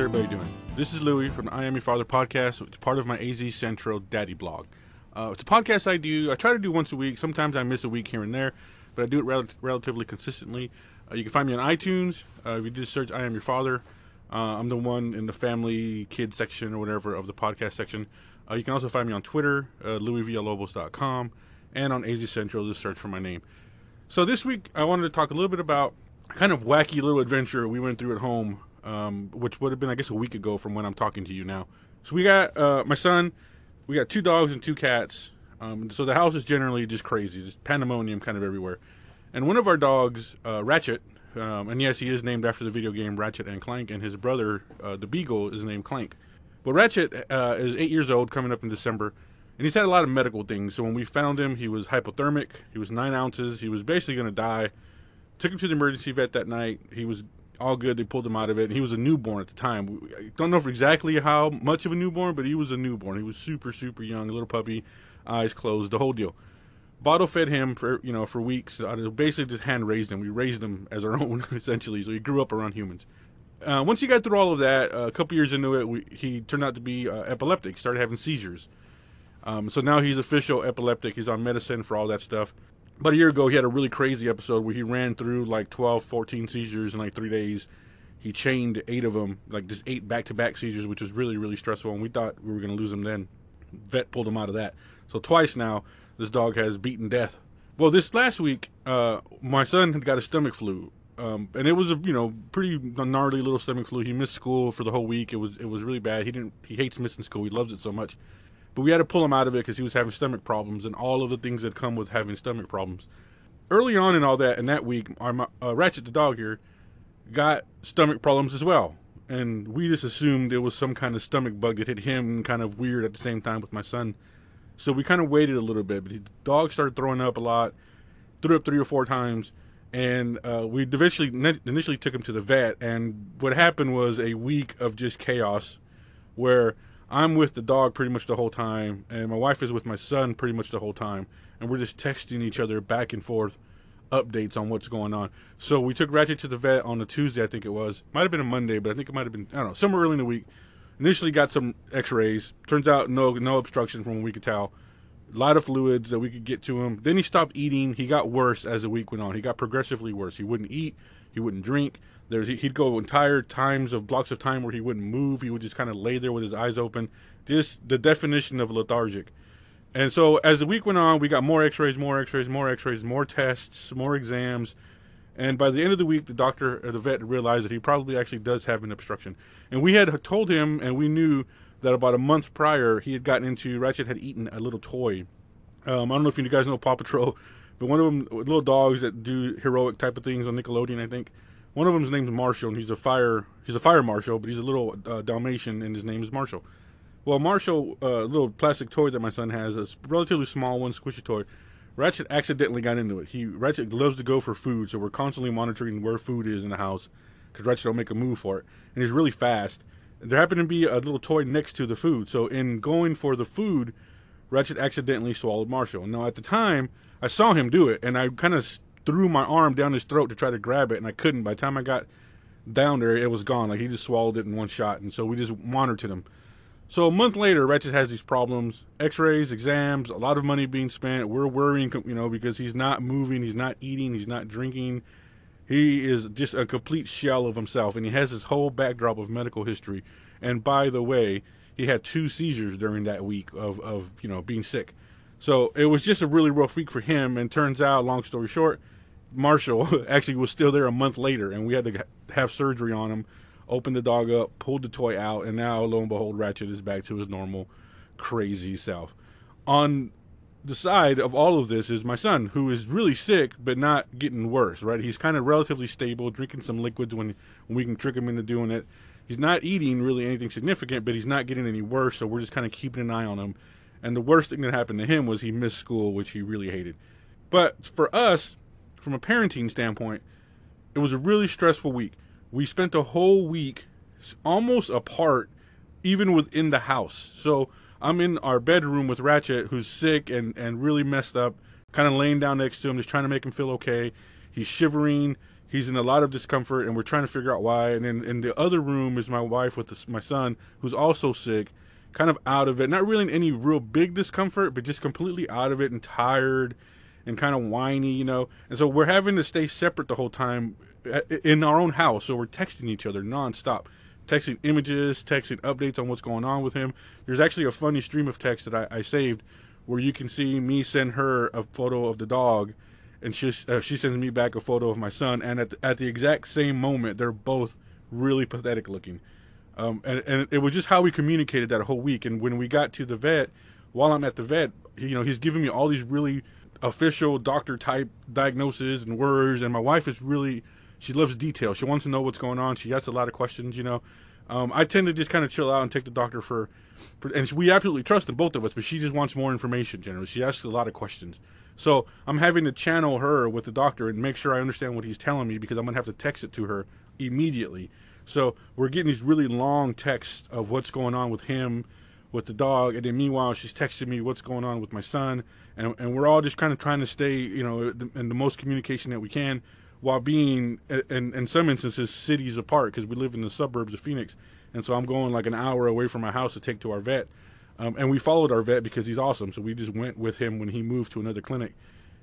everybody doing? This is Louie from the I Am Your Father podcast. It's part of my AZ Central Daddy blog. Uh, it's a podcast I do. I try to do once a week. Sometimes I miss a week here and there, but I do it rel- relatively consistently. Uh, you can find me on iTunes. Uh, if you just search I Am Your Father, uh, I'm the one in the family kid section or whatever of the podcast section. Uh, you can also find me on Twitter, uh, and on AZ Central. Just search for my name. So this week, I wanted to talk a little bit about kind of wacky little adventure we went through at home um, which would have been, I guess, a week ago from when I'm talking to you now. So we got uh, my son, we got two dogs and two cats. Um, so the house is generally just crazy, just pandemonium kind of everywhere. And one of our dogs, uh, Ratchet, um, and yes, he is named after the video game Ratchet and Clank, and his brother, uh, the Beagle, is named Clank. But Ratchet uh, is eight years old, coming up in December, and he's had a lot of medical things. So when we found him, he was hypothermic. He was nine ounces. He was basically going to die. Took him to the emergency vet that night. He was all good. They pulled him out of it. And he was a newborn at the time. I don't know for exactly how much of a newborn, but he was a newborn. He was super, super young, little puppy, eyes closed, the whole deal. Bottle fed him for you know for weeks. Basically, just hand raised him. We raised him as our own essentially. So he grew up around humans. Uh, once he got through all of that, uh, a couple years into it, we, he turned out to be uh, epileptic. Started having seizures. Um, so now he's official epileptic. He's on medicine for all that stuff about a year ago, he had a really crazy episode where he ran through like 12, 14 seizures in like three days. He chained eight of them, like just eight back to back seizures, which was really, really stressful. And we thought we were going to lose him then. Vet pulled him out of that. So twice now, this dog has beaten death. Well, this last week, uh, my son had got a stomach flu. Um, and it was a you know pretty gnarly little stomach flu. He missed school for the whole week. It was it was really bad. He didn't he hates missing school. He loves it so much. But we had to pull him out of it because he was having stomach problems and all of the things that come with having stomach problems. Early on in all that, in that week, our uh, Ratchet the dog here got stomach problems as well. And we just assumed it was some kind of stomach bug that hit him kind of weird at the same time with my son. So we kind of waited a little bit. But the dog started throwing up a lot, threw up three or four times. And uh, we eventually initially took him to the vet. And what happened was a week of just chaos where I'm with the dog pretty much the whole time, and my wife is with my son pretty much the whole time, and we're just texting each other back and forth updates on what's going on. So we took Ratchet to the vet on a Tuesday, I think it was. Might have been a Monday, but I think it might have been I don't know somewhere early in the week. Initially got some X-rays. Turns out no no obstruction from what we could tell. A lot of fluids that we could get to him. Then he stopped eating. He got worse as the week went on. He got progressively worse. He wouldn't eat. He wouldn't drink. There's he'd go entire times of blocks of time where he wouldn't move. He would just kind of lay there with his eyes open. Just the definition of lethargic. And so as the week went on, we got more X-rays, more X-rays, more X-rays, more tests, more exams. And by the end of the week, the doctor or the vet realized that he probably actually does have an obstruction. And we had told him, and we knew that about a month prior, he had gotten into Ratchet had eaten a little toy. Um, I don't know if you guys know Paw Patrol, but one of them little dogs that do heroic type of things on Nickelodeon, I think. One of them's named Marshall, and he's a fire he's a fire marshal, but he's a little uh, Dalmatian, and his name is Marshall. Well, Marshall, a uh, little plastic toy that my son has, a relatively small one, squishy toy. Ratchet accidentally got into it. He Ratchet loves to go for food, so we're constantly monitoring where food is in the house because Ratchet don't make a move for it, and he's really fast. There happened to be a little toy next to the food, so in going for the food, Ratchet accidentally swallowed Marshall. Now at the time, I saw him do it, and I kind of threw my arm down his throat to try to grab it, and I couldn't. By the time I got down there, it was gone. Like he just swallowed it in one shot, and so we just monitored him. So a month later, Ratchet has these problems: X-rays, exams, a lot of money being spent. We're worrying, you know, because he's not moving, he's not eating, he's not drinking. He is just a complete shell of himself, and he has this whole backdrop of medical history. And by the way, he had two seizures during that week of, of you know being sick. So it was just a really rough week for him. And turns out, long story short, Marshall actually was still there a month later, and we had to have surgery on him. Opened the dog up, pulled the toy out, and now lo and behold, Ratchet is back to his normal, crazy self. On the side of all of this is my son, who is really sick but not getting worse. Right, he's kind of relatively stable, drinking some liquids when when we can trick him into doing it. He's not eating really anything significant, but he's not getting any worse. So we're just kind of keeping an eye on him and the worst thing that happened to him was he missed school, which he really hated. But for us, from a parenting standpoint, it was a really stressful week. We spent a whole week almost apart, even within the house. So I'm in our bedroom with Ratchet, who's sick and, and really messed up, kind of laying down next to him, just trying to make him feel okay. He's shivering. he's in a lot of discomfort, and we're trying to figure out why. And then in the other room is my wife with the, my son, who's also sick, kind of out of it. Not really in any real big discomfort, but just completely out of it and tired and kind of whiny, you know. And so we're having to stay separate the whole time uh, in our own house. So we're texting each other nonstop, texting images, texting updates on what's going on with him. There's actually a funny stream of text that I, I saved where you can see me send her a photo of the dog, and she uh, she sends me back a photo of my son. And at the, at the exact same moment, they're both really pathetic looking. Um, and, and it was just how we communicated that whole week. And when we got to the vet, while I'm at the vet, you know, he's giving me all these really official doctor type diagnoses and words. And my wife is really, she loves detail. She wants to know what's going on. She asks a lot of questions, you know. Um, I tend to just kind of chill out and take the doctor for, for, and we absolutely trust them, both of us, but she just wants more information generally. She asks a lot of questions. So I'm having to channel her with the doctor and make sure I understand what he's telling me because I'm going to have to text it to her immediately. So we're getting these really long texts of what's going on with him, with the dog, and then meanwhile she's texting me what's going on with my son, and and we're all just kind of trying to stay, you know, in the most communication that we can, while being in in some instances cities apart because we live in the suburbs of Phoenix, and so I'm going like an hour away from my house to take to our vet, um, and we followed our vet because he's awesome, so we just went with him when he moved to another clinic,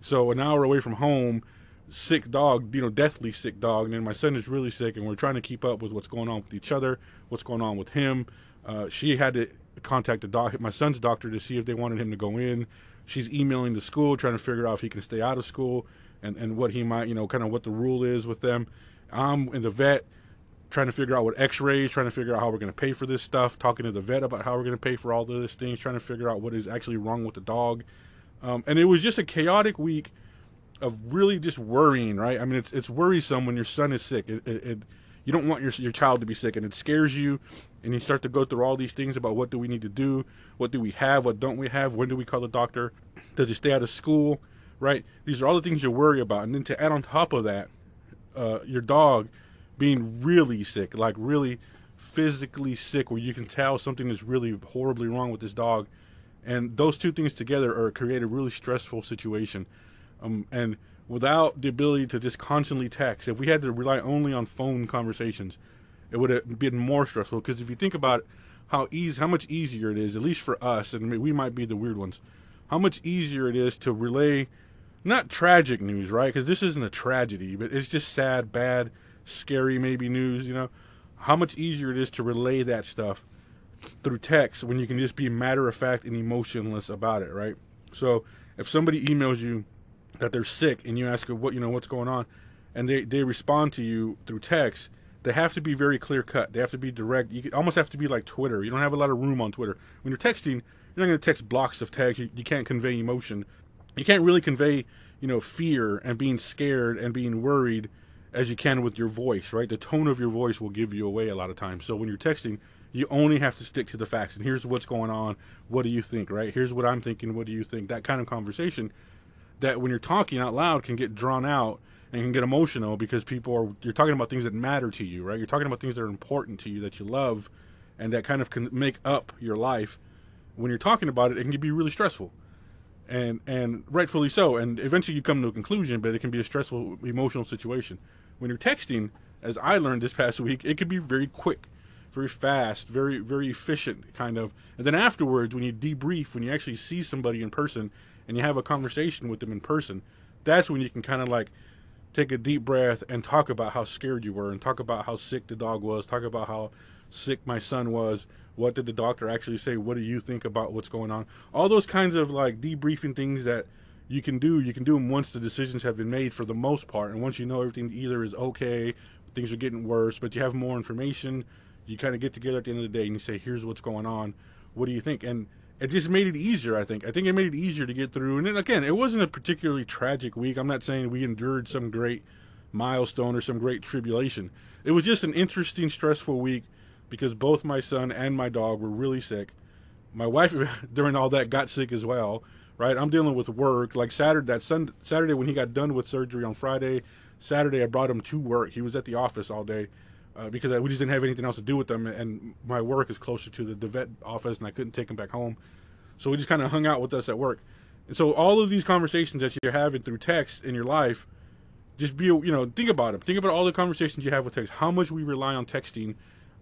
so an hour away from home sick dog, you know, deathly sick dog, and then my son is really sick, and we're trying to keep up with what's going on with each other, what's going on with him. Uh, she had to contact the doc, my son's doctor, to see if they wanted him to go in. She's emailing the school, trying to figure out if he can stay out of school and, and what he might, you know, kind of what the rule is with them. I'm in the vet trying to figure out what x-rays, trying to figure out how we're going to pay for this stuff, talking to the vet about how we're going to pay for all of these things, trying to figure out what is actually wrong with the dog. Um, and it was just a chaotic week of really just worrying, right? I mean, it's it's worrisome when your son is sick. It, it, it you don't want your your child to be sick, and it scares you, and you start to go through all these things about what do we need to do, what do we have, what don't we have, when do we call the doctor, does he stay out of school, right? These are all the things you worry about, and then to add on top of that, uh, your dog being really sick, like really physically sick, where you can tell something is really horribly wrong with this dog, and those two things together are create a really stressful situation, um, and without the ability to just constantly text, if we had to rely only on phone conversations, it would have been more stressful. Because if you think about how easy, how much easier it is, at least for us, and we might be the weird ones, how much easier it is to relay, not tragic news, right? Because this isn't a tragedy, but it's just sad, bad, scary, maybe news. You know, how much easier it is to relay that stuff through text when you can just be matter of fact and emotionless about it, right? So if somebody emails you that they're sick and you ask what you know what's going on and they, they respond to you through text they have to be very clear cut. They have to be direct. You almost have to be like twitter. You don't have a lot of room on twitter. When you're texting you're not going to text blocks of text. You, you can't convey emotion. You can't really convey you know fear and being scared and being worried as you can with your voice right? The tone of your voice will give you away a lot of times. So when you're texting you only have to stick to the facts and here's what's going on. What do you think right? Here's what i'm thinking. What do you think? That kind of conversation that when you're talking out loud can get drawn out and can get emotional because people are you're talking about things that matter to you, right? You're talking about things that are important to you that you love and that kind of can make up your life. When you're talking about it, it can be really stressful. And and rightfully so. And eventually you come to a conclusion, but it can be a stressful emotional situation. When you're texting, as I learned this past week, it can be very quick, very fast, very very efficient kind of. And then afterwards when you debrief, when you actually see somebody in person and you have a conversation with them in person, that's when you can kind of like take a deep breath and talk about how scared you were and talk about how sick the dog was, talk about how sick my son was. What did the doctor actually say? What do you think about what's going on? All those kinds of like debriefing things that you can do, you can do them once the decisions have been made for the most part. And once you know everything either is okay, things are getting worse, but you have more information, you kind of get together at the end of the day and you say, here's what's going on. What do you think? And it just made it easier. I think. I think it made it easier to get through. And then again, it wasn't a particularly tragic week. I'm not saying we endured some great milestone or some great tribulation. It was just an interesting, stressful week because both my son and my dog were really sick. My wife, during all that, got sick as well. Right, I'm dealing with work. Like Saturday, that Sunday, Saturday when he got done with surgery on Friday, Saturday I brought him to work. He was at the office all day uh, because I, we just didn't have anything else to do with them, and my work is closer to the, the vet office, and I couldn't take him back home. So we just kind of hung out with us at work. And so all of these conversations that you're having through text in your life, just be you know think about it. Think about all the conversations you have with text. How much we rely on texting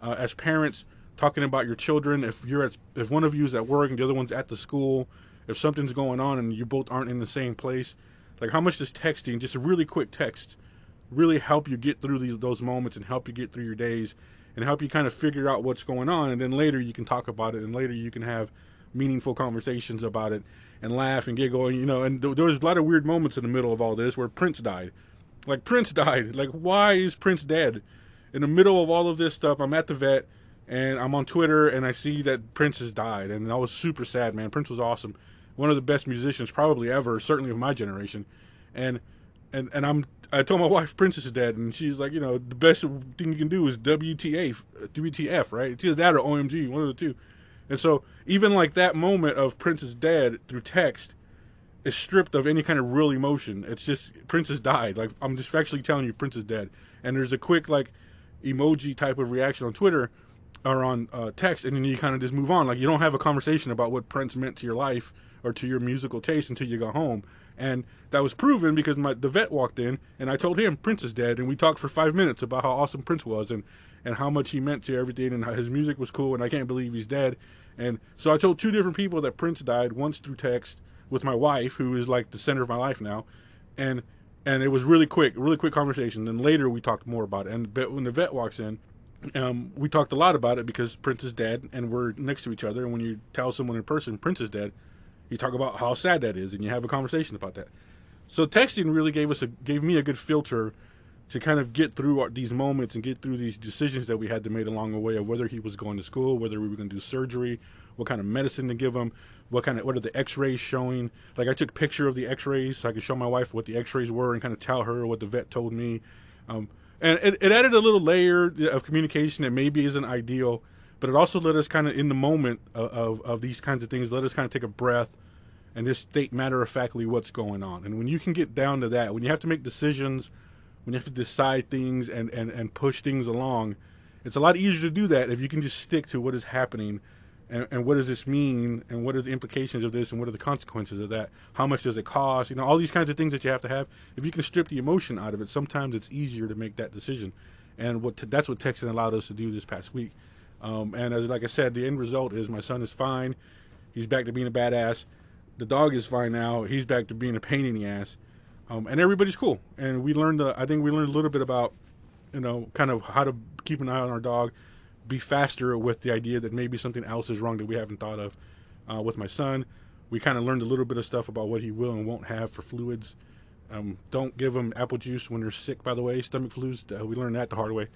uh, as parents, talking about your children. If you're at, if one of you is at work and the other one's at the school, if something's going on and you both aren't in the same place, like how much does texting, just a really quick text, really help you get through these those moments and help you get through your days and help you kind of figure out what's going on and then later you can talk about it and later you can have meaningful conversations about it and laugh and giggle and you know and th- there was a lot of weird moments in the middle of all this where Prince died like Prince died. Like why is Prince dead? In the middle of all of this stuff, I'm at the vet and I'm on Twitter and I see that Prince has died and I was super sad, man. Prince was awesome. One of the best musicians probably ever, certainly of my generation. And and and I'm I told my wife Princess is dead and she's like, you know, the best thing you can do is WTF, WTF, right? It's either that or OMG, one of the two. And so even like that moment of Prince is dead through text is stripped of any kind of real emotion. It's just Princess died. Like I'm just actually telling you, Princess dead. And there's a quick like emoji type of reaction on Twitter or on uh, text, and then you kind of just move on. Like you don't have a conversation about what Prince meant to your life or to your musical taste until you go home. And that was proven because my the vet walked in and I told him Prince is dead, and we talked for five minutes about how awesome Prince was and and how much he meant to everything and how his music was cool. And I can't believe he's dead. And so I told two different people that Prince died, once through text with my wife, who is like the center of my life now, and and it was really quick, really quick conversation. Then later we talked more about it. And but when the vet walks in, um, we talked a lot about it because Prince is dead, and we're next to each other. And when you tell someone in person Prince is dead, you talk about how sad that is, and you have a conversation about that. So texting really gave us a gave me a good filter to kind of get through our, these moments and get through these decisions that we had to make along the way of whether he was going to school, whether we were going to do surgery, what kind of medicine to give him, what kind of what are the X-rays showing. Like I took picture of the X-rays so I could show my wife what the X-rays were and kind of tell her what the vet told me. Um, and it, it added a little layer of communication that maybe isn't ideal, but it also let us kind of in the moment of, of, of these kinds of things let us kind of take a breath and just state matter of factly what's going on. And when you can get down to that, when you have to make decisions, when you have to decide things and, and, and push things along, it's a lot easier to do that if you can just stick to what is happening and, and, what does this mean? And what are the implications of this? And what are the consequences of that? How much does it cost? You know all these kinds of things that you have to have. If you can strip the emotion out of it sometimes it's easier to make that decision. And what that's what texting allowed us to do this past week. Um, and as like i said the end result is my son is fine. He's back to being a badass. The dog is fine now. He's back to being a pain in the ass. Um, and everybody's cool. And we learned uh, i think we learned a little bit about you know kind of how to keep an eye on our dog be faster with the idea that maybe something else is wrong that we haven't thought of. Uh, with my son, we kind of learned a little bit of stuff about what he will and won't have for fluids. Um, don't give him apple juice when they're sick, by the way. Stomach flus, uh, we learned that the hard way.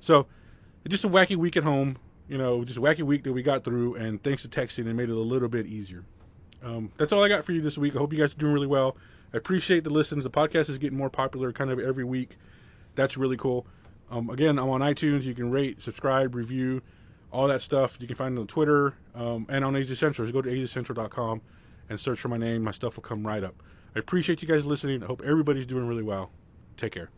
So, just a wacky week at home. You know, just a wacky week that we got through, and thanks to texting, it made it a little bit easier. Um, that's all I got for you this week. I hope you guys are doing really well. I appreciate the listens. The podcast is getting more popular kind of every week. That's really cool. Um, again, I'm on iTunes. You can rate, subscribe, review, all that stuff. You can find it on Twitter um, and on AZ Central. Just go to azcentral.com and search for my name. My stuff will come right up. I appreciate you guys listening. I hope everybody's doing really well. Take care.